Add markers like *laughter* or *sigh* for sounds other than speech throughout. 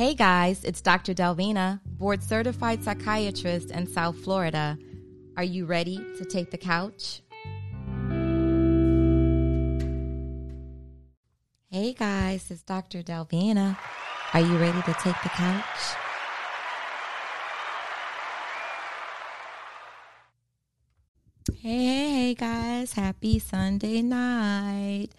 Hey guys, it's Dr. Delvena, board certified psychiatrist in South Florida. Are you ready to take the couch? Hey guys, it's Dr. Delvena. Are you ready to take the couch? Hey, hey, hey guys, happy Sunday night.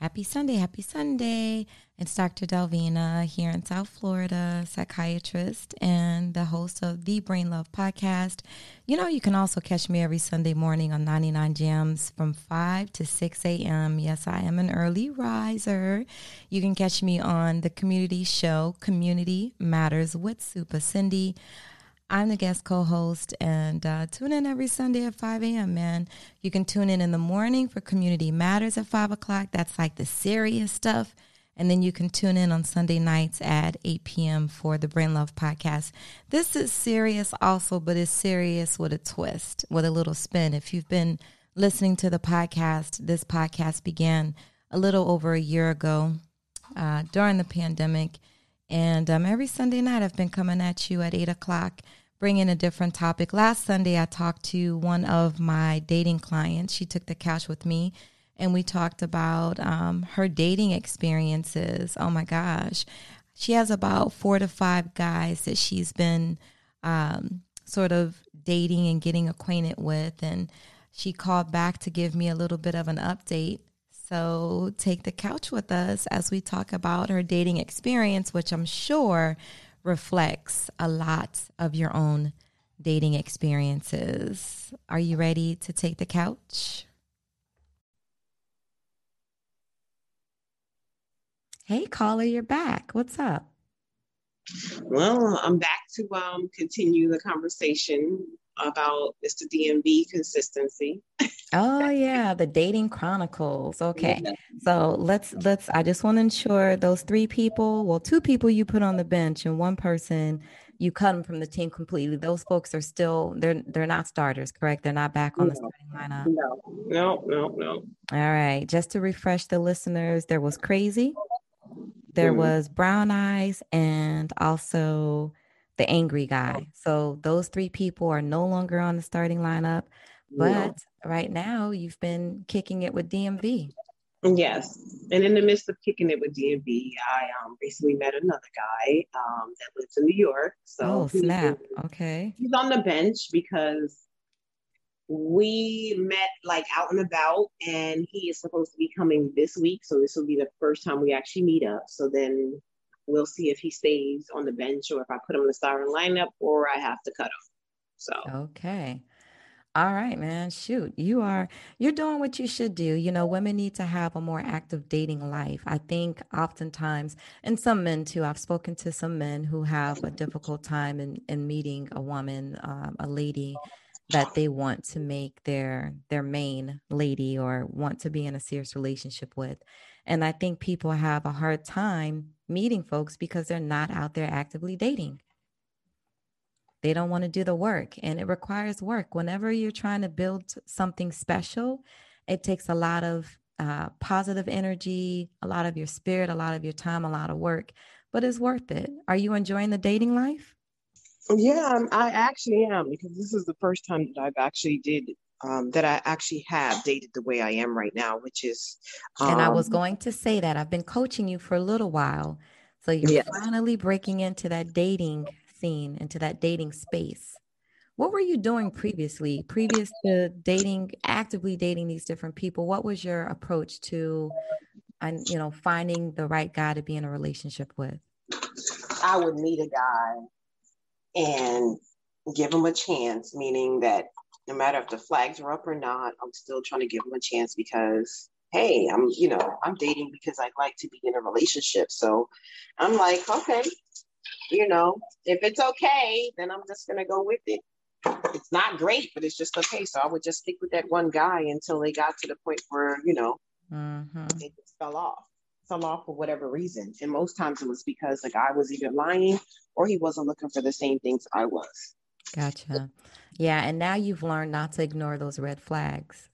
Happy Sunday, happy Sunday. It's Dr. Delvena here in South Florida, psychiatrist and the host of the Brain Love podcast. You know, you can also catch me every Sunday morning on 99 Jamz from 5 to 6 a.m. Yes, I am an early riser. You can catch me on the community show, Community Matters with Supa Cindy. I'm the guest co host, and uh, tune in every Sunday at 5 a.m., man. You can tune in in the morning for Community Matters at 5 o'clock. That's like the serious stuff. And then you can tune in on Sunday nights at 8 p.m. for the Brain Love podcast. This is serious also, but it's serious with a twist, with a little spin. If you've been listening to the podcast, this podcast began a little over a year ago uh, during the pandemic. And um, every Sunday night, I've been coming at you at 8 o'clock bringing a different topic. Last Sunday, I talked to one of my dating clients. She took the couch with me and we talked about um, her dating experiences. Oh my gosh. She has about four to five guys that she's been um, sort of dating and getting acquainted with. And she called back to give me a little bit of an update. So take the couch with us as we talk about her dating experience, which I'm sure reflects a lot of your own dating experiences. Are you ready to take the couch? Hey, caller, you're back. What's up? Well, I'm back to um, continue the conversation about Mr. DMV consistency. oh yeah, the dating chronicles. Okay. Yeah. So let's let's I just want to ensure those three people, well two people you put on the bench and one person you cut them from the team completely. Those folks are still they're they're not starters, correct? They're not back on no. the starting lineup. No. No, no, no. All right. Just to refresh the listeners, there was crazy. There mm. was brown eyes and also the angry guy. So those three people are no longer on the starting lineup. But right now, you've been kicking it with DMV. Yes, and in the midst of kicking it with DMV, I um, recently met another guy um, that lives in New York. So oh, snap! okay, he's on the bench because we met like out and about, and he is supposed to be coming this week. So this will be the first time we actually meet up. So then we'll see if he stays on the bench or if I put him in the starting lineup or I have to cut him. So okay. All right, man. Shoot, you are you're doing what you should do. You know, women need to have a more active dating life. I think oftentimes, and some men too. I've spoken to some men who have a difficult time in in meeting a woman, um, a lady that they want to make their their main lady or want to be in a serious relationship with. And I think people have a hard time meeting folks because they're not out there actively dating. They don't want to do the work, and it requires work. Whenever you're trying to build something special, it takes a lot of uh, positive energy, a lot of your spirit, a lot of your time, a lot of work, but it's worth it. Are you enjoying the dating life? Yeah, I actually am because this is the first time that I've actually did um, that I actually have dated the way I am right now, which is. Um, and I was um, going to say that I've been coaching you for a little while. So you're finally breaking into that dating scene, into that dating space. What were you doing previously, previous to dating, actively dating these different people? What was your approach to, and you know, finding the right guy to be in a relationship with? I would meet a guy and give him a chance, meaning that no matter if the flags are up or not, I'm still trying to give them a chance because hey, I'm you know, I'm dating because I'd like to be in a relationship. So I'm like, okay, you know, if it's okay, then I'm just gonna go with it. It's not great, but it's just okay. So I would just stick with that one guy until they got to the point where, you know, mm-hmm. it just fell off. Fell off for whatever reason. And most times it was because the guy was either lying or he wasn't looking for the same things I was. Gotcha. Yeah. And now you've learned not to ignore those red flags.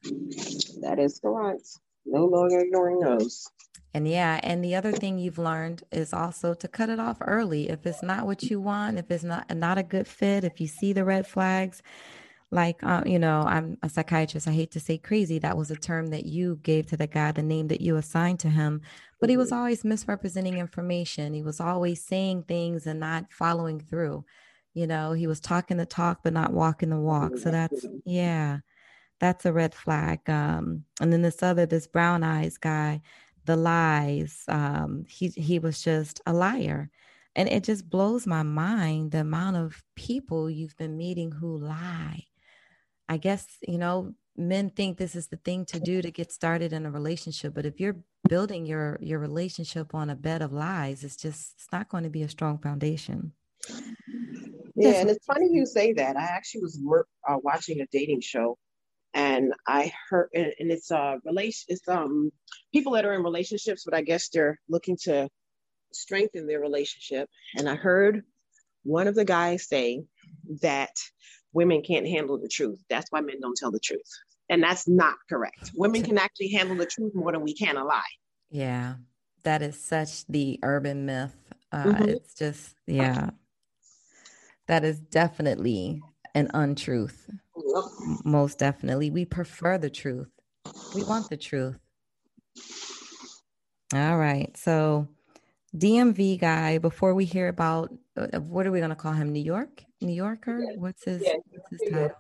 That is correct. No longer ignoring those. And yeah, and the other thing you've learned is also to cut it off early. If it's not what you want, if it's not not a good fit, if you see the red flags, like uh, you know, I'm a psychiatrist. I hate to say crazy. That was a term that you gave to the guy, the name that you assigned to him. But he was mm-hmm. always misrepresenting information. He was always saying things and not following through. You know, he was talking the talk but not walking the walk. So that's yeah, that's a red flag. Um, and then this other, this brown eyes guy the lies. Um, he he was just a liar, and it just blows my mind the amount of people you've been meeting who lie. I guess you know men think this is the thing to do to get started in a relationship, but if you're building your your relationship on a bed of lies, it's just it's not going to be a strong foundation. Yeah, and it's funny you say that. I actually was uh, watching a dating show and I heard, and, it's a uh, relation, it's um people that are in relationships, but I guess they're looking to strengthen their relationship. And I heard one of the guys say that women can't handle the truth. That's why men don't tell the truth, and that's not correct. Women can actually handle the truth more than we can a lie. Yeah, that is such the urban myth. Uh, mm-hmm. It's just yeah, that is definitely an untruth. Yep. Most definitely. We prefer the truth. We want the truth. All right. So, DMV guy, before we hear about uh, what are we going to call him? New York? New Yorker? What's his, yeah. what's his title?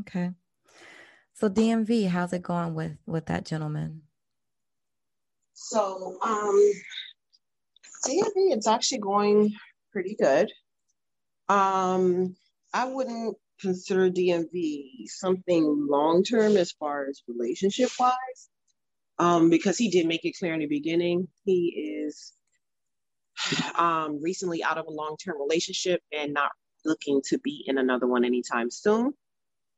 Okay. So, DMV, how's it going with with that gentleman? So, um, DMV, it's actually going pretty good. Um, I wouldn't consider DMV something long term as far as relationship wise, um, because he did make it clear in the beginning he is *sighs* um, recently out of a long term relationship and not looking to be in another one anytime soon.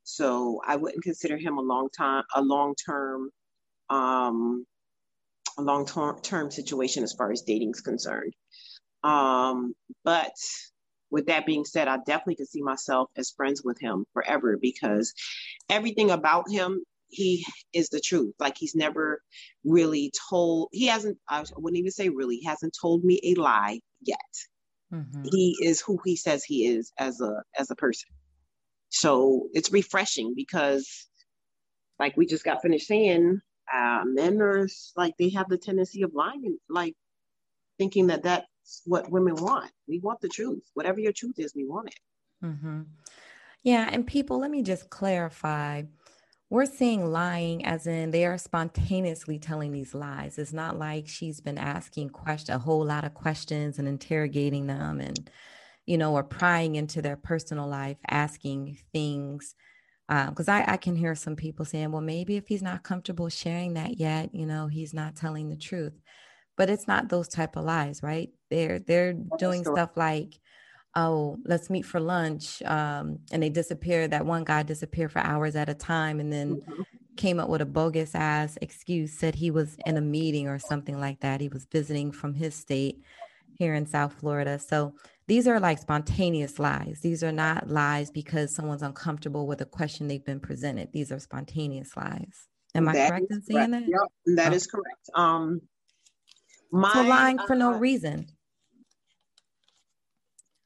So I wouldn't consider him a long time, a long term, um, a long term situation as far as dating is concerned. Um, but with that being said, I definitely could see myself as friends with him forever because everything about him, he is the truth. Like he's never really told, he hasn't, I wouldn't even say really, he hasn't told me a lie yet. Mm-hmm. He is who he says he is as a as a person. So it's refreshing because like we just got finished saying, uh, men are like they have the tendency of lying, like thinking that that's what women want. We want the truth. Whatever your truth is, we want it. Mm-hmm. Yeah. And people, let me just clarify. We're seeing lying as in they are spontaneously telling these lies. It's not like she's been asking question a whole lot of questions and interrogating them and, you know, or prying into their personal life, asking things because um, I, I, can hear some people saying, well, maybe if he's not comfortable sharing that yet, you know, he's not telling the truth. But it's not those type of lies right? They're they're doing stuff like oh let's meet for lunch um, and they disappeared. that one guy disappeared for hours at a time and then mm-hmm. came up with a bogus ass excuse said he was in a meeting or something like that he was visiting from his state here in south florida so these are like spontaneous lies these are not lies because someone's uncomfortable with a question they've been presented these are spontaneous lies am that i correct in saying correct. that yep that oh. is correct um my, so lying for no uh, reason.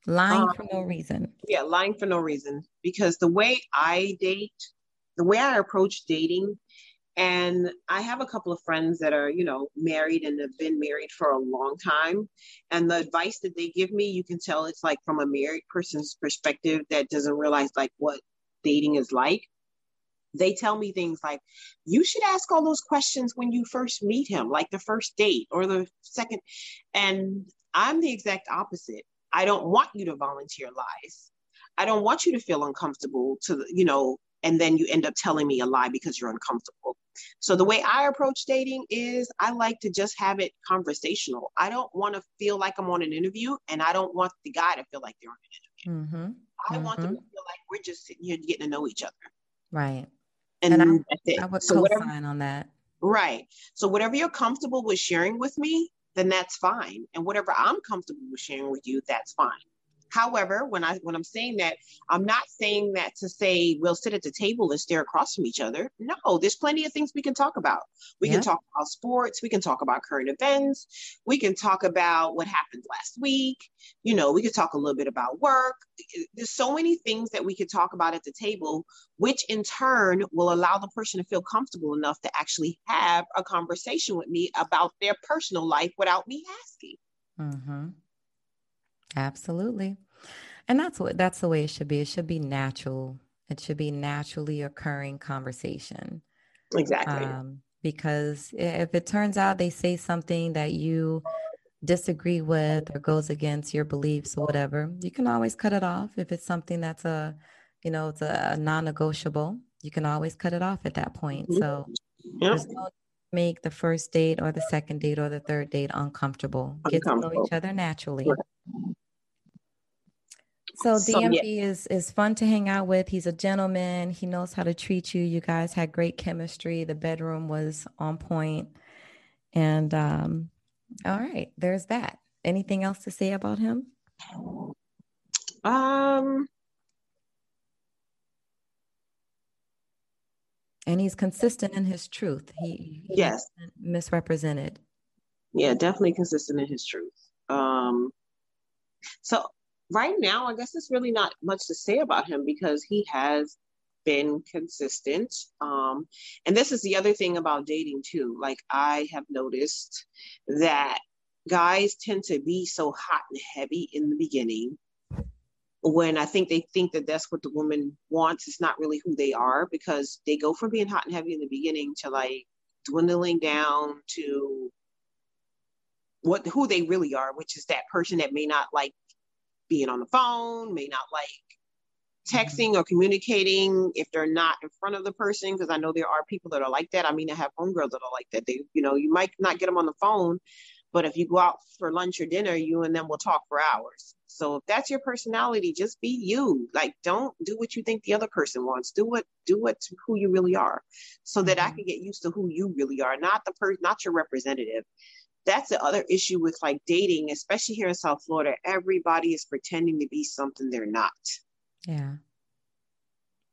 Lying um, for no reason. Yeah, lying for no reason. Because the way I date, the way I approach dating, and I have a couple of friends that are, you know, married and have been married for a long time. And the advice that they give me, you can tell it's like from a married person's perspective that doesn't realize like what dating is like they tell me things like you should ask all those questions when you first meet him like the first date or the second and i'm the exact opposite i don't want you to volunteer lies i don't want you to feel uncomfortable to you know and then you end up telling me a lie because you're uncomfortable so the way i approach dating is i like to just have it conversational i don't want to feel like i'm on an interview and i don't want the guy to feel like they're on an interview mm-hmm. i mm-hmm. want them to feel like we're just sitting here getting to know each other right and, and I, that's it. I would so co-sign on that. Right. So whatever you're comfortable with sharing with me, then that's fine. And whatever I'm comfortable with sharing with you, that's fine. However, when I when I'm saying that, I'm not saying that to say we'll sit at the table and stare across from each other. No, there's plenty of things we can talk about. We yeah. can talk about sports, we can talk about current events, we can talk about what happened last week. You know, we could talk a little bit about work. There's so many things that we could talk about at the table, which in turn will allow the person to feel comfortable enough to actually have a conversation with me about their personal life without me asking. Mm-hmm. Absolutely. And that's what that's the way it should be. It should be natural. It should be naturally occurring conversation. Exactly. Um, because if it turns out they say something that you disagree with or goes against your beliefs or whatever, you can always cut it off. If it's something that's a, you know, it's a non-negotiable, you can always cut it off at that point. Mm-hmm. So yep. there's no make the first date or the second date or the third date uncomfortable. Get to know each other naturally. Right. So DMV so, yeah. is is fun to hang out with. He's a gentleman. He knows how to treat you. You guys had great chemistry. The bedroom was on point. And um, all right, there's that. Anything else to say about him? Um and he's consistent in his truth. He, he yes misrepresented. Yeah, definitely consistent in his truth. Um, so right now, I guess it's really not much to say about him because he has been consistent. Um, and this is the other thing about dating too. Like I have noticed that guys tend to be so hot and heavy in the beginning when I think they think that that's what the woman wants, it's not really who they are because they go from being hot and heavy in the beginning to like dwindling down to what who they really are, which is that person that may not like being on the phone, may not like texting or communicating if they're not in front of the person because I know there are people that are like that. I mean, I have homegirls that are like that. They, you know, you might not get them on the phone, but if you go out for lunch or dinner, you and them will talk for hours. So if that's your personality, just be you. Like don't do what you think the other person wants. Do what do what who you really are. So that I mm-hmm. can get used to who you really are, not the person not your representative. That's the other issue with like dating, especially here in South Florida. Everybody is pretending to be something they're not. Yeah.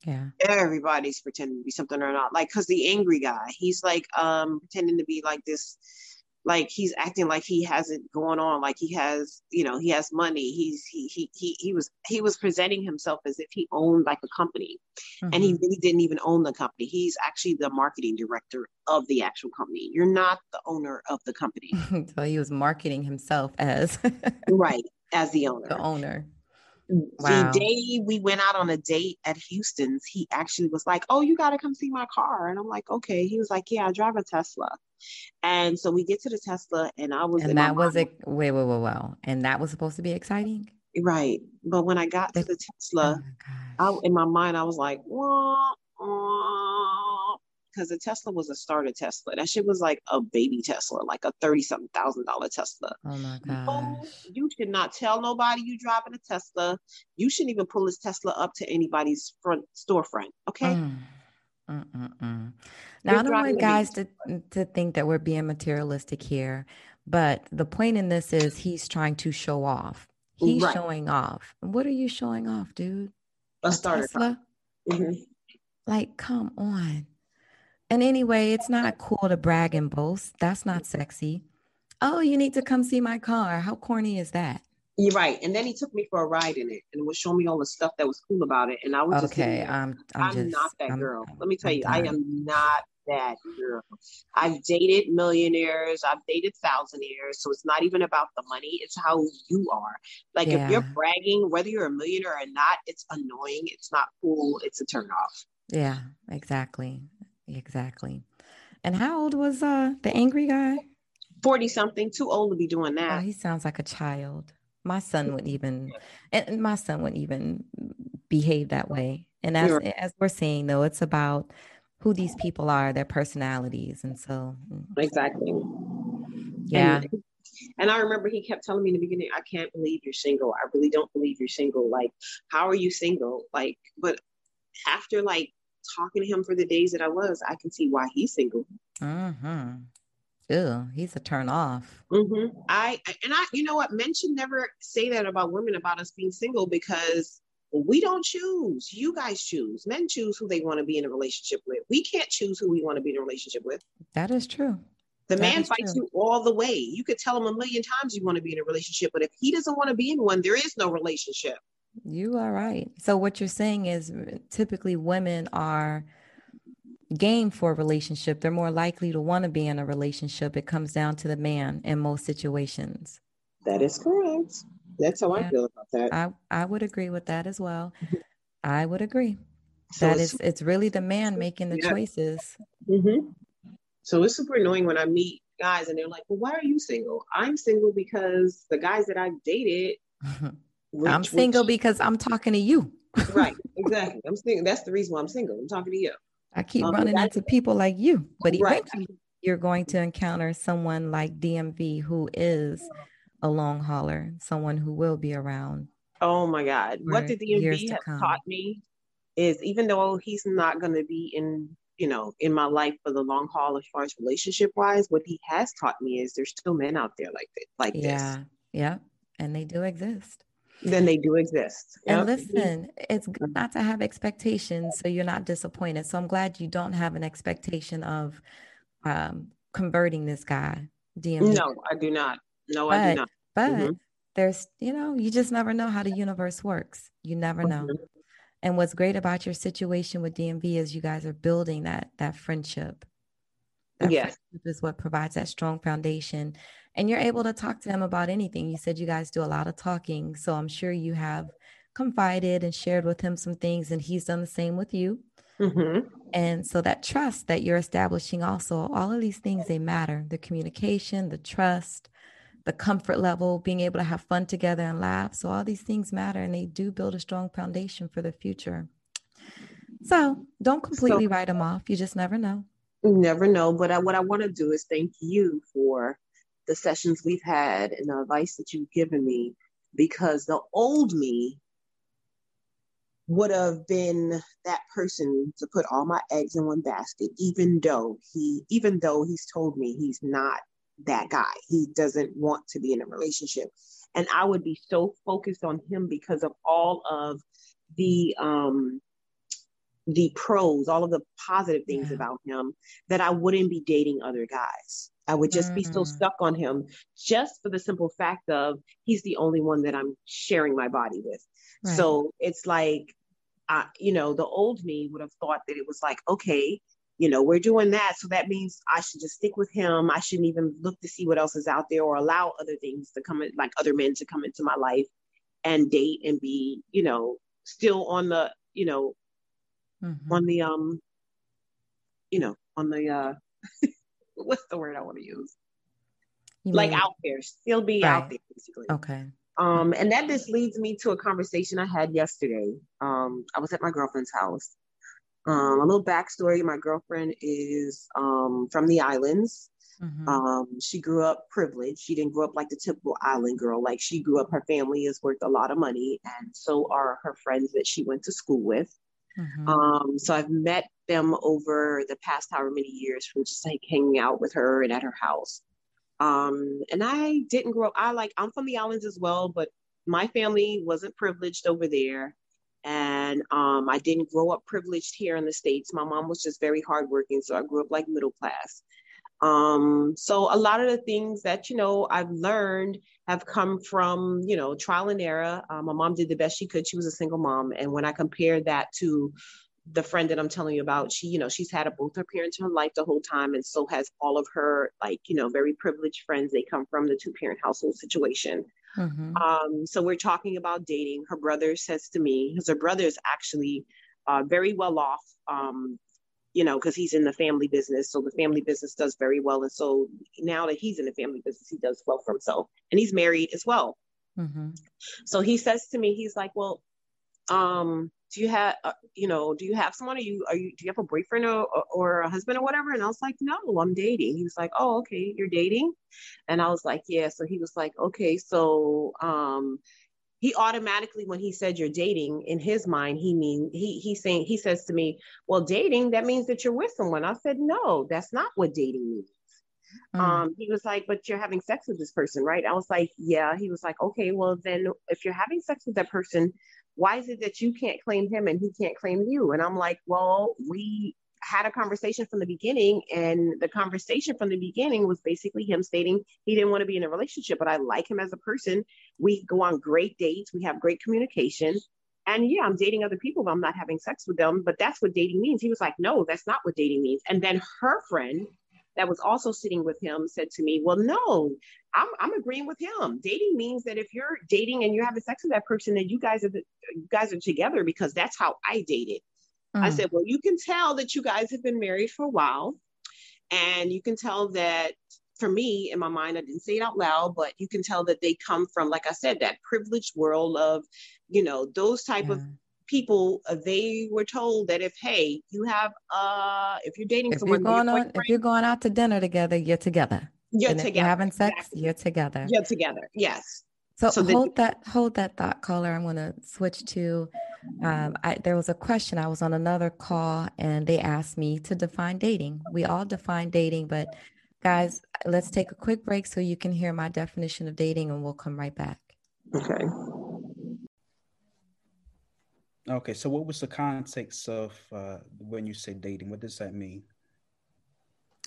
Yeah. Everybody's pretending to be something they're not. Like, cause the angry guy, he's like um pretending to be like this like he's acting like he has it going on like he has you know he has money. He's he he he, he was he was presenting himself as if he owned like a company. Mm-hmm. and he mm-hmm. really didn't even own the company. He's actually the marketing director of the actual company. You're not the owner of the company. *laughs* So he was marketing himself as right as the owner. *laughs* The owner Wow. The day we went out on a date at Houston's, he actually was like, Oh, you got to come see my car. And I'm like, Okay. He was like, Yeah, I drive a Tesla. And so we get to the Tesla, and I was, and that was it. Wait, wait, wait, wait. And that was supposed to be exciting. Right. But when I got to the Tesla, oh I, in my mind, I was like, wah, because the Tesla was a starter Tesla. That shit was like a baby Tesla, like a 30 something thousand dollar Tesla. Oh my gosh. you should not tell nobody you driving a Tesla. You shouldn't even pull this Tesla up to anybody's front storefront. Okay. Mm. Mm-mm-mm. Now, I don't want guys to, to think that we're being materialistic here, but the point in this is he's trying to show off. He's right. showing off. What are you showing off, dude? A, a starter. Tesla? Mm-hmm. Like, come on. And anyway, it's not cool to brag and boast. That's not sexy. Oh, you need to come see my car. How corny is that? You're right. And then he took me for a ride in it and was showing me all the stuff that was cool about it. And I was okay. Just I'm, I'm, I'm just, not that I'm, girl. Let me tell you. I am not that girl. I've dated millionaires, I've dated thousandaires. So it's not even about the money, it's how you are. Like yeah. if you're bragging, whether you're a millionaire or not, it's annoying. It's not cool. It's a turn off. Yeah, exactly. Exactly. And how old was uh the angry guy? 40 something, too old to be doing that. Oh, he sounds like a child. My son wouldn't even and my son wouldn't even behave that way. And as as we're saying though, it's about who these people are, their personalities. And so mm. Exactly. Yeah. And, and I remember he kept telling me in the beginning, I can't believe you're single. I really don't believe you're single. Like, how are you single? Like, but after like talking to him for the days that I was, I can see why he's single. Mm-hmm. Ew, he's a turn off. Mm-hmm. I and I, you know what? Men should never say that about women about us being single because we don't choose. You guys choose. Men choose who they want to be in a relationship with. We can't choose who we want to be in a relationship with. That is true. The that man fights true. you all the way. You could tell him a million times you want to be in a relationship, but if he doesn't want to be in one, there is no relationship. You are right. So what you're saying is typically women are game for a relationship. They're more likely to want to be in a relationship. It comes down to the man in most situations. That is correct. That's how yeah. I feel about that. I, I would agree with that as well. I would agree. So that it's, is it's really the man making the yeah. choices. Mm-hmm. So it's super annoying when I meet guys and they're like, "Well, why are you single?" I'm single because the guys that I've dated. *laughs* Which, I'm single which, because I'm talking to you. right, *laughs* exactly. I'm single. That's the reason why I'm single. I'm talking to you. I keep um, running into people like you, but eventually right. you're going to encounter someone like DMV who is a long hauler, someone who will be around. Oh my God. What the DMV has come. taught me is even though he's not going to be in, you know, in my life for the long haul as far as relationship wise, what he has taught me is there's still men out there like like yeah, this. Yeah. And they do exist then they do exist. Yep. And listen, it's good not to have expectations so you're not disappointed. So I'm glad you don't have an expectation of um, converting this guy. DMV. No, I do not. No, but, I do not. But mm-hmm. there's, you know, you just never know how the universe works. You never know. Mm-hmm. And what's great about your situation with DMV is you guys are building that that friendship. That yes. friendship is what provides that strong foundation and you're able to talk to him about anything. You said you guys do a lot of talking, so I'm sure you have confided and shared with him some things, and he's done the same with you. Mm-hmm. And so that trust that you're establishing, also, all of these things they matter: the communication, the trust, the comfort level, being able to have fun together and laugh. So all these things matter, and they do build a strong foundation for the future. So don't completely so, write them off. You just never know. Never know. But I, what I want to do is thank you for the sessions we've had and the advice that you've given me because the old me would have been that person to put all my eggs in one basket even though he even though he's told me he's not that guy. He doesn't want to be in a relationship. And i would be so focused on him because of all of the um the pros all of the positive things yeah. about him that i wouldn't be dating other guys I would just mm-hmm. be so mm. stuck on him just for the simple fact of he's the only one that I'm sharing my body with. Right. So it's like, uh, you know, the old me would have thought that it was like, okay, you know, we're doing that. So that means I should just stick with him. I shouldn't even look to see what else is out there or allow other things to come in, like other men to come into my life and date and be, you know, still on the, you know, mm-hmm. on the, um, you know, on the, uh, *laughs* what's the word I want to use? You like mean, out there, still be right. out there, basically. Okay. Um, and that just leads me to a conversation I had yesterday. Um, I was at my girlfriend's house. Um, a little backstory: my girlfriend is um from the islands. Mm-hmm. Um, she grew up privileged. She didn't grow up like the typical island girl. Like she grew up, her family is worth a lot of money, and so are her friends that she went to school with. Mm-hmm. Um, so I've met them over the past however many years from just like hanging out with her and at her house. Um, and I didn't grow up, I like, I'm from the islands as well, but my family wasn't privileged over there. And um, I didn't grow up privileged here in the States. My mom was just very hardworking. So I grew up like middle class. Um, so a lot of the things that, you know, I've learned have come from, you know, trial and error. Um, my mom did the best she could. She was a single mom. And when I compare that to the friend that I'm telling you about, she, you know, she's had a, both her parents in her life the whole time, and so has all of her, like, you know, very privileged friends. They come from the two parent household situation. Mm-hmm. Um, so we're talking about dating. Her brother says to me, because her brother is actually uh, very well off, um, you know, because he's in the family business. So the family business does very well. And so now that he's in the family business, he does well for himself. And he's married as well. Mm-hmm. So he says to me, he's like, well, um, do you have, uh, you know, do you have someone? Are you, are you, do you have a boyfriend or, or a husband or whatever? And I was like, no, I'm dating. He was like, oh, okay, you're dating. And I was like, yeah. So he was like, okay, so, um, he automatically when he said you're dating in his mind he mean he he's saying he says to me well dating that means that you're with someone i said no that's not what dating means Mm. Um, he was like, but you're having sex with this person, right? I was like, yeah. He was like, okay, well then if you're having sex with that person, why is it that you can't claim him and he can't claim you? And I'm like, well, we had a conversation from the beginning and the conversation from the beginning was basically him stating he didn't want to be in a relationship but i like him as a person. We go on great dates. We have great communication. And yeah i'm dating other people but i'm not having sex with them. But that's what dating means. He was like no that's not what dating means. And then her friend that was also sitting with him said to me well no i'm, I'm agreeing with him. Dating means that if you're dating and you're having sex with that person that you guys are you guys are together because that's how i dated Mm. I said, well, you can tell that you guys have been married for a while. And you can tell that for me, in my mind, I didn't say it out loud, but you can tell that they come from, like I said, that privileged world of, you know, those type yeah. of people. Uh, they were told that if, hey, you have, uh, if you're dating if someone, you're going on, if you're going out to dinner together, you're together. You're and together. you're having sex, exactly. you're together. You're together. Yes. So, so hold that hold that thought, caller. I'm going to switch to. Um, I, there was a question. I was on another call, and they asked me to define dating. We all define dating, but guys, let's take a quick break so you can hear my definition of dating, and we'll come right back. Okay. Okay. So, what was the context of uh, when you say dating? What does that mean?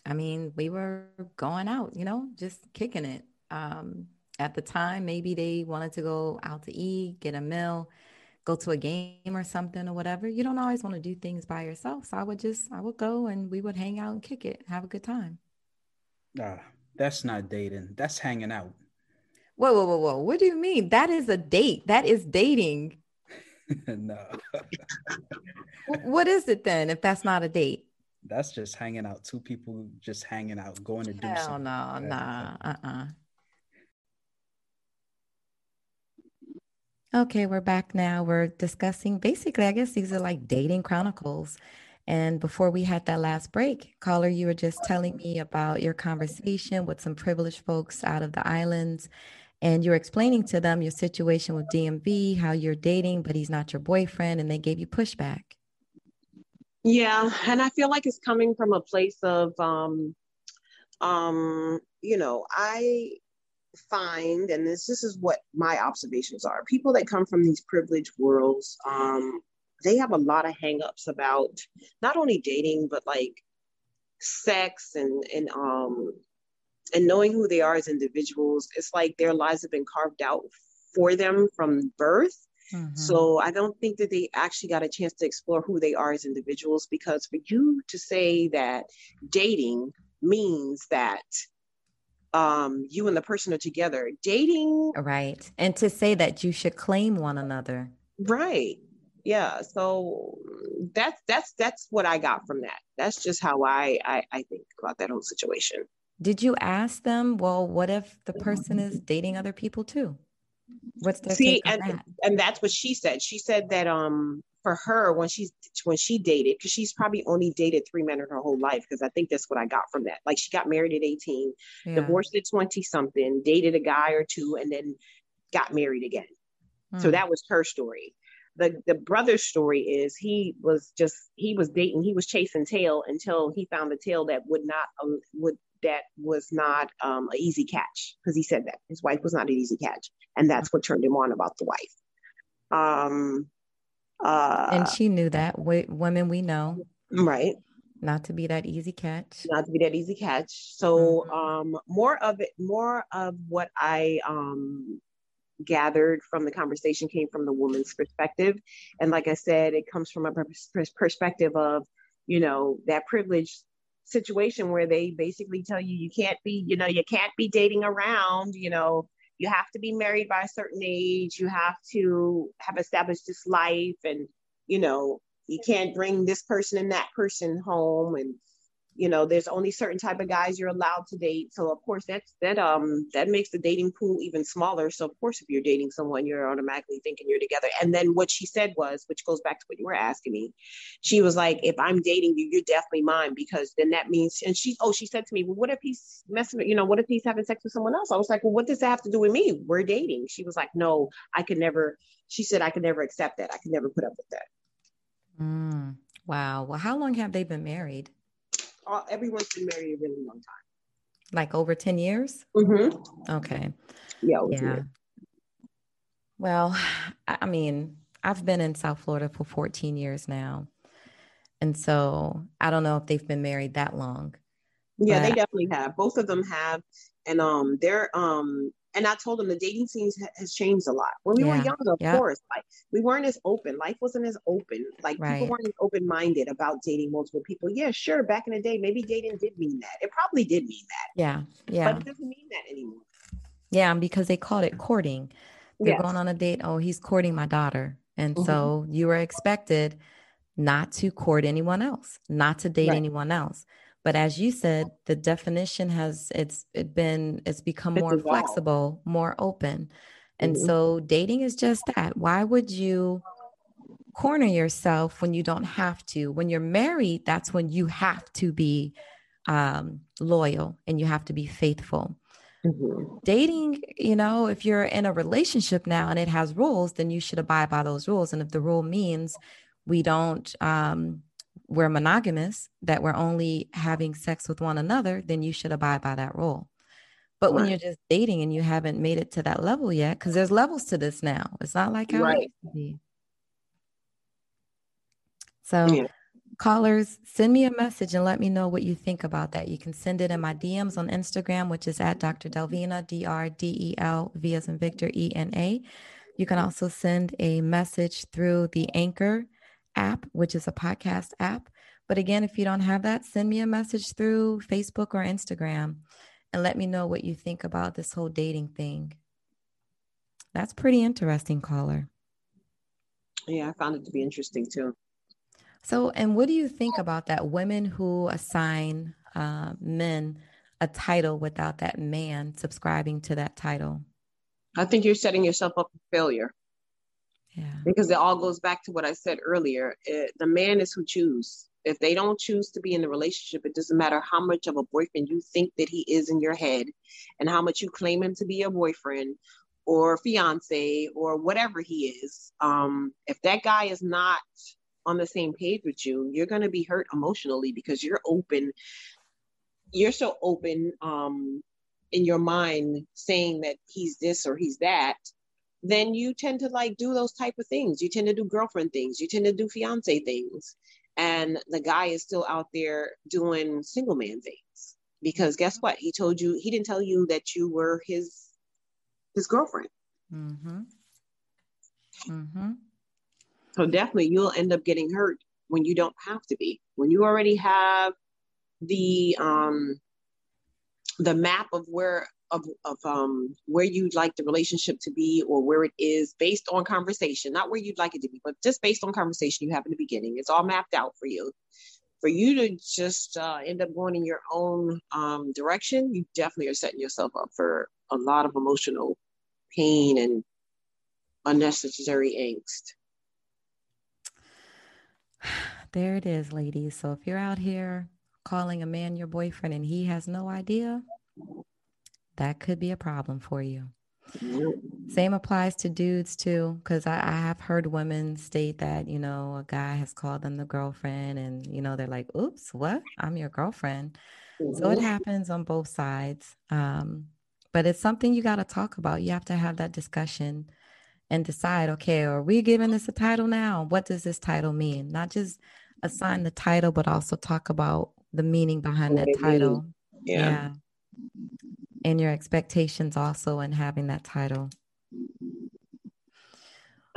I mean, we were going out, you know, just kicking it. Um, at the time, maybe they wanted to go out to eat, get a meal, go to a game or something or whatever. You don't always want to do things by yourself. So I would just, I would go and we would hang out and kick it, have a good time. Ah, that's not dating. That's hanging out. Whoa, whoa, whoa, whoa. What do you mean? That is a date. That is dating. *laughs* no. what is it then if that's not a date? That's just hanging out. Two people just hanging out, going to do Hell something. no, nah, uh-uh. Okay, we're back now. We're discussing basically, I guess these are like dating chronicles. And before we had that last break, caller, you were just telling me about your conversation with some privileged folks out of the islands. And you're explaining to them your situation with DMV, how you're dating, but he's not your boyfriend, and they gave you pushback. Yeah, and I feel like it's coming from a place of um um you know, I find, and this this is what my observations are, people that come from these privileged worlds, um, they have a lot of hangups about not only dating but like sex and and um and knowing who they are as individuals. It's like their lives have been carved out for them from birth. Mm-hmm. So I don't think that they actually got a chance to explore who they are as individuals because for you to say that dating means that um, you and the person are together. Dating. Right. And to say that you should claim one another. Right. Yeah. So that's that's that's what I got from that. That's just how I I, I think about that whole situation. Did you ask them, well, what if the person is dating other people too? What's their See, and, that? and that's what she said. She said that um for her when she's when she dated because she's probably only dated three men in her whole life because i think that's what i got from that like she got married at 18 yeah. divorced at 20 something dated a guy or two and then got married again mm. so hmm. that was her story the the brother's story is he was just he was dating he was chasing tail until he found the tail that would not um, would that was not um, an easy catch because he said that his wife was not an easy catch and that's what turned him on about the wife um uh, and she knew that. We, women we know. Right. Not to be that easy catch. Not to be that easy catch. So mm-hmm. um, more of it, more of what I um, gathered from the conversation came from the woman's perspective. And like I said, it comes from a perspective of, you know, that privileged situation where they basically tell you you can't be, you know, you can't be dating around, you know, you have to be married by a certain age. You have to have established this life and you know you can't bring this person and that person home and you know there's only certain type of guys you're allowed to date. So of course that's that um that makes the dating pool even smaller. So of course if you're dating someone you're automatically thinking you're together. And then what she said was which goes back to what you were asking me she was like if i'm dating you you're definitely mine because then that means and she oh she said to me well what if he's messing you know what if he's having sex with someone else? I was like well what does that have to do with me? We're dating. She was like no i could never she said i could never accept that. I could never put up with that. Mm, wow. Well how long have they been married all, everyone's been married a really long time. Like over 10 years? Mm-hmm. Okay. Yeah. Yeah. Well, I I mean, I've been in South Florida for 14 years now. And so I don't know if they've been married that long. Yeah, they definitely have. Both of them have, and um, they're um, and I told them the dating scene has changed a lot. When we were Yeah, young, of yeah. course, like we weren't as open. Life wasn't as open. Like Right. people weren't as open minded about dating multiple people. Yeah, sure. Back in the day, maybe dating did mean that. It probably did mean that, Yeah. Yeah. but it doesn't mean that anymore. Yeah. Because they called it courting. They're Yes. going on a date. Oh, he's courting my daughter. And Mhm. so you were expected not to court anyone else, not to date Right. anyone else. But as you said, the definition has it's it been it's become It's more evolved. flexible, more open. And Mhm. so dating is just that. Why would you corner yourself when you don't have to? When you're married, that's when you have to be um, loyal and you have to be faithful Mhm. dating, you know, if you're in a relationship now and it has rules, then you should abide by those rules. And if the rule means we don't, um, we're monogamous, that we're only having sex with one another, then you should abide by that rule. But when Right. you're just dating and you haven't made it to that level yet, because there's levels to this now, it's not like how it used to be. So, Yeah. callers, send me a message and let me know what you think about that. You can send it in my DMs on Instagram, which is at Dr. Delvena, D R D E L V as in Victor E N A. You can also send a message through the Anchor app, which is a podcast app. But again, if you don't have that, send me a message through Facebook or Instagram and let me know what you think about this whole dating thing. That's pretty interesting, caller. Yeah, I found it to be interesting too. So, and what do you think about that? Women who assign uh, men a title without that man subscribing to that title. I think you're setting yourself up for failure. Because it all goes back to what I said earlier. It, the man is who choose. If they don't choose to be in the relationship, it doesn't matter how much of a boyfriend you think that he is in your head and how much you claim him to be a boyfriend or fiance or whatever he is. Um, if that guy is not on the same page with you, you're going to be hurt emotionally because you're open. You're so open um, in your mind saying that he's this or he's that then you tend to like do those type of things. You tend to do girlfriend things. You tend to do fiance things. And the guy is still out there doing single man things. Because guess what? He told you he didn't tell you that you were his his girlfriend. Mm-hmm. Mm-hmm. So definitely you'll end up getting hurt when you don't have to be. When you already have the um the map of where of, of um where you'd like the relationship to be or where it is based on conversation, not where you'd like it to be, but just based on conversation you have in the beginning. It's all mapped out for you. For you to just uh, end up going in your own um, direction, you definitely are setting yourself up for a lot of emotional pain and unnecessary angst. *sighs* There it is, ladies. So if you're out here calling a man your boyfriend and he has no idea, that could be a problem for you. Same applies to dudes too, because I, I have heard women state that, you know, a guy has called them the girlfriend and, you know, they're like, oops, what? I'm your girlfriend. So it happens on both sides. Um, but it's something you got to talk about. You have to have that discussion and decide, okay, are we giving this a title now? What does this title mean? Not just assign the title, but also talk about the meaning behind that title. yeah. And your expectations also in having that title.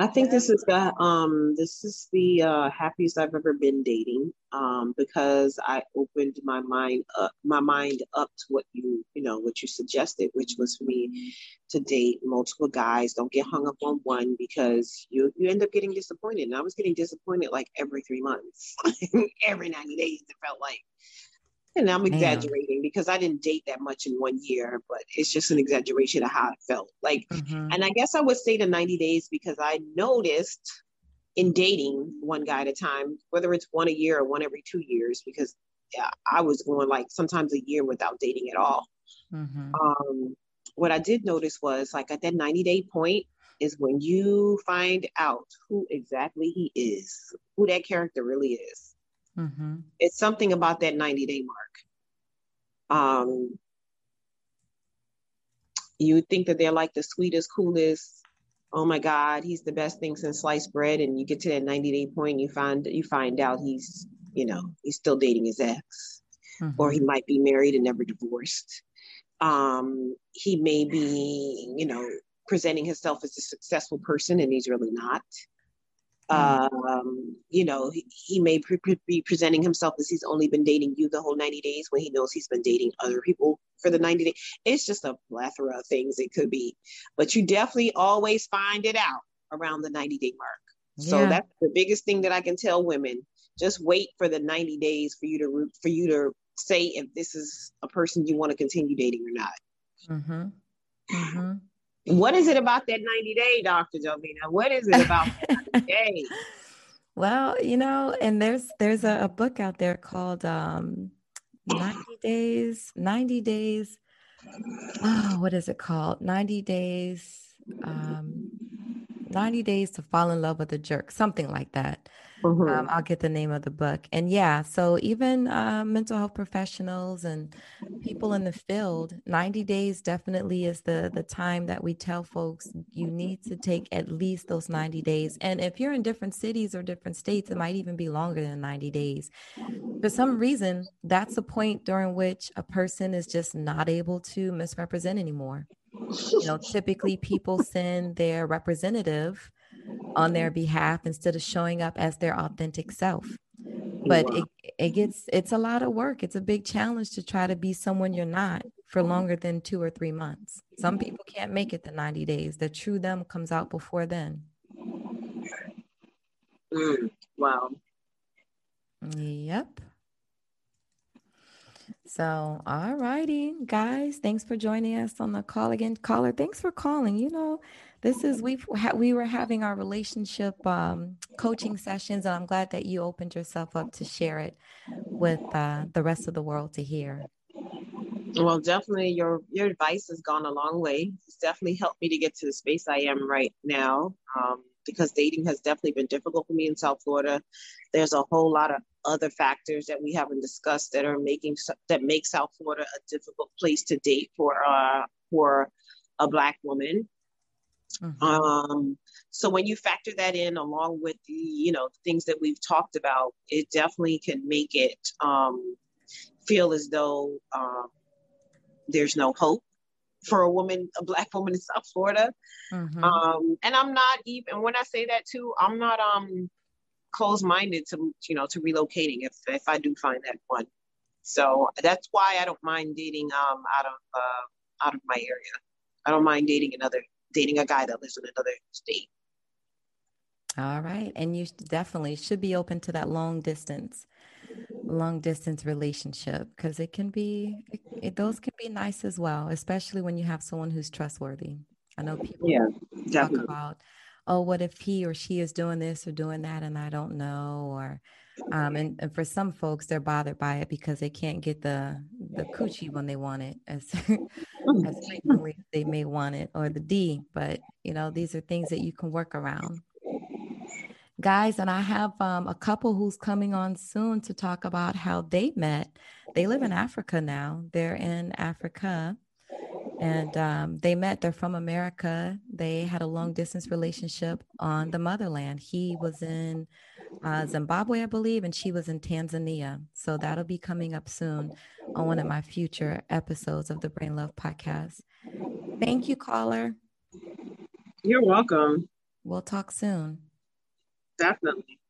I think this is the um this is the uh happiest I've ever been dating um because I opened my mind up my mind up to what you you know what you suggested which was for me to date multiple guys. Don't get hung up on one because you you end up getting disappointed. And I was getting disappointed like every 3 months. *laughs* Every 90 days it felt like and I'm Damn. exaggerating because I didn't date that much in one year but it's just an exaggeration of how it felt like Mhm. and I guess I would say the 90 days because I noticed in dating one guy at a time, whether it's one a year or one every two years, because yeah, I was going like sometimes a year without dating at all. Mhm. Um, what I did notice was like at that 90 day point is when you find out who exactly he is, who that character really is. Mhm. It's something about that 90 day mark. Um, you think that they're like the sweetest, coolest. Oh my God, he's the best thing since sliced bread. And you get to that 90 day point, you find you find out he's, you know, he's still dating his ex, mm-hmm. or he might be married and never divorced. Um, he may be, you know, presenting himself as a successful person and he's really not. Um, you know, he, he may pre- pre- be presenting himself as he's only been dating you the whole 90 days when he knows he's been dating other people for the 90 days. It's just a plethora of things it could be. But you definitely always find it out around the 90 day mark. Yeah. So that's the biggest thing that I can tell women. Just wait for the 90 days for you to for you to say if this is a person you want to continue dating or not. Mm-hmm. Mm-hmm. What is it about that 90 day, Dr. Delvena? What is it about that *laughs* day? Well, you know, and there's there's a, a book out there called um 90 days, 90 days. Oh, what is it called? 90 days, um 90 days to fall in love with a jerk, something like that. Mm-hmm. Um, I'll get the name of the book. And yeah, so even uh, mental health professionals and people in the field, 90 days definitely is the the time that we tell folks you need to take at least those 90 days. And if you're in different cities or different states, it might even be longer than 90 days. For some reason, that's the point during which a person is just not able to misrepresent anymore. You know, typically people send their representative on their behalf instead of showing up as their authentic self. But it, it gets it's a lot of work. It's a big challenge to try to be someone you're not for longer than two or three months. Some people can't make it the 90 days. The true them comes out before then. Mm, wow. Yep so all righty guys thanks for joining us on the call again caller thanks for calling you know this is we've we were having our relationship um, coaching sessions, and I'm glad that you opened yourself up to share it with uh, the rest of the world to hear. Well, definitely your your advice has gone a long way. It's definitely helped me to get to the space I am right now. Um, because dating has definitely been difficult for me in South Florida. There's a whole lot of other factors that we haven't discussed that are making that make South Florida a difficult place to date for uh, for a black woman. Mm-hmm. Um, so when you factor that in along with the, you know, things that we've talked about, it definitely can make it um, feel as though um, there's no hope for a woman, a black *laughs* woman in South Florida. Mm-hmm. Um, and I'm not even when I say that too, I'm not um closed minded to you know to relocating if if I do find that one. So that's why I don't mind dating um out of uh, out of my area. I don't mind dating another dating a guy that lives in another state. All right. And you definitely should be open to that long distance, long distance relationship because it can be, it, it, those can be nice as well, especially when you have someone who's trustworthy. I know people yeah, talk about, oh, what if he or she is doing this or doing that and I don't know, or um, and, and, for some folks, they're bothered by it because they can't get the the coochie when they want it as *laughs* as frequently they may want it, or the D. But you know, these are things that you can work around, guys. And I have um, a couple who's coming on soon to talk about how they met. They live in Africa now. They're in Africa, and um, they met. They're from America. They had a long distance relationship on the motherland. He was in uh, Zimbabwe, I believe, and she was in Tanzania. So that'll be coming up soon on one of my future episodes of the Brain Love podcast. Thank you, caller. You're welcome. We'll talk soon. Definitely.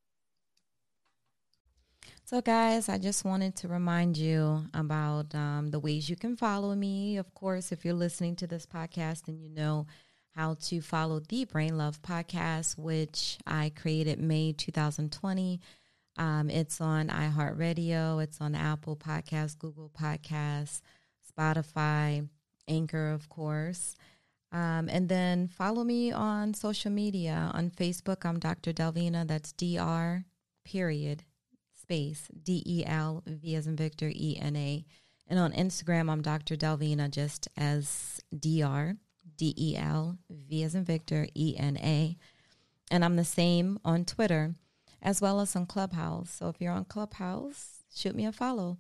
So, guys, I just wanted to remind you about um, the ways you can follow me. Of course, if you're listening to this podcast and you know how to follow the Brain Love podcast, which I created May 2020. Um, it's on iHeartRadio, it's on Apple Podcasts, Google Podcasts, Spotify, Anchor, of course. Um, and then follow me on social media. On Facebook, I'm Dr. Delvena. That's Dr. Period space D E L V as in Victor E N A. And on Instagram, I'm Dr. Delvena, just as Dr. D E L, V as in Victor, E N A. And I'm the same on Twitter as well as on Clubhouse. So if you're on Clubhouse, shoot me a follow.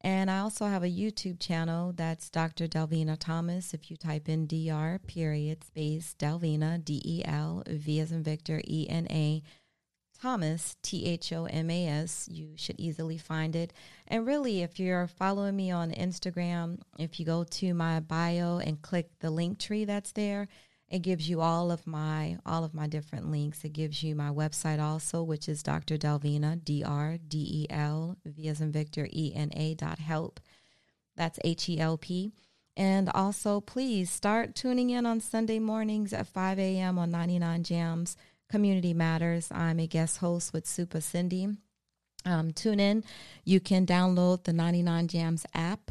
And I also have a YouTube channel that's Dr. Delvena Thomas. If you type in DR period space Delvena, D E L V as in Victor, E N A Thomas, T H O M A S, you should easily find it. And really, if you're following me on Instagram, if you go to my bio and click the link tree that's there, it gives you all of my all of my different links. It gives you my website also, which is Dr. Delvena, D R D E L V as in Victor E N A dot help. That's H E L P. And also, please start tuning in on Sunday mornings at 5 a.m. on 99 Jamz. Community Matters. I'm a guest host with Supa Cindy. Um, tune in. You can download the 99 Jamz app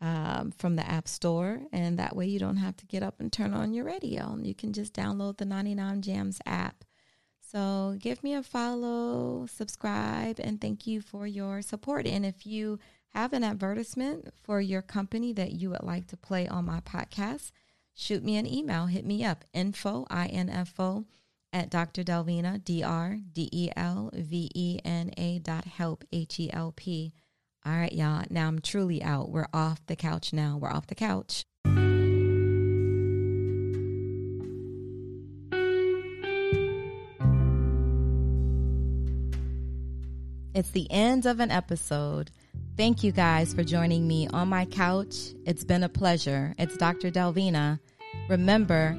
um, from the App Store, and that way you don't have to get up and turn on your radio. You can just download the 99 Jamz app. So give me a follow, subscribe, and thank you for your support. And if you have an advertisement for your company that you would like to play on my podcast, shoot me an email. Hit me up, info, I-N-F-O, at Dr. Delvena, D-R-D-E-L-V-E-N-A dot help, H-E-L-P. All right, y'all. Now I'm truly out. We're off the couch now. We're off the couch. It's the end of an episode. Thank you guys for joining me on my couch. It's been a pleasure. It's Dr. Delvena. Remember,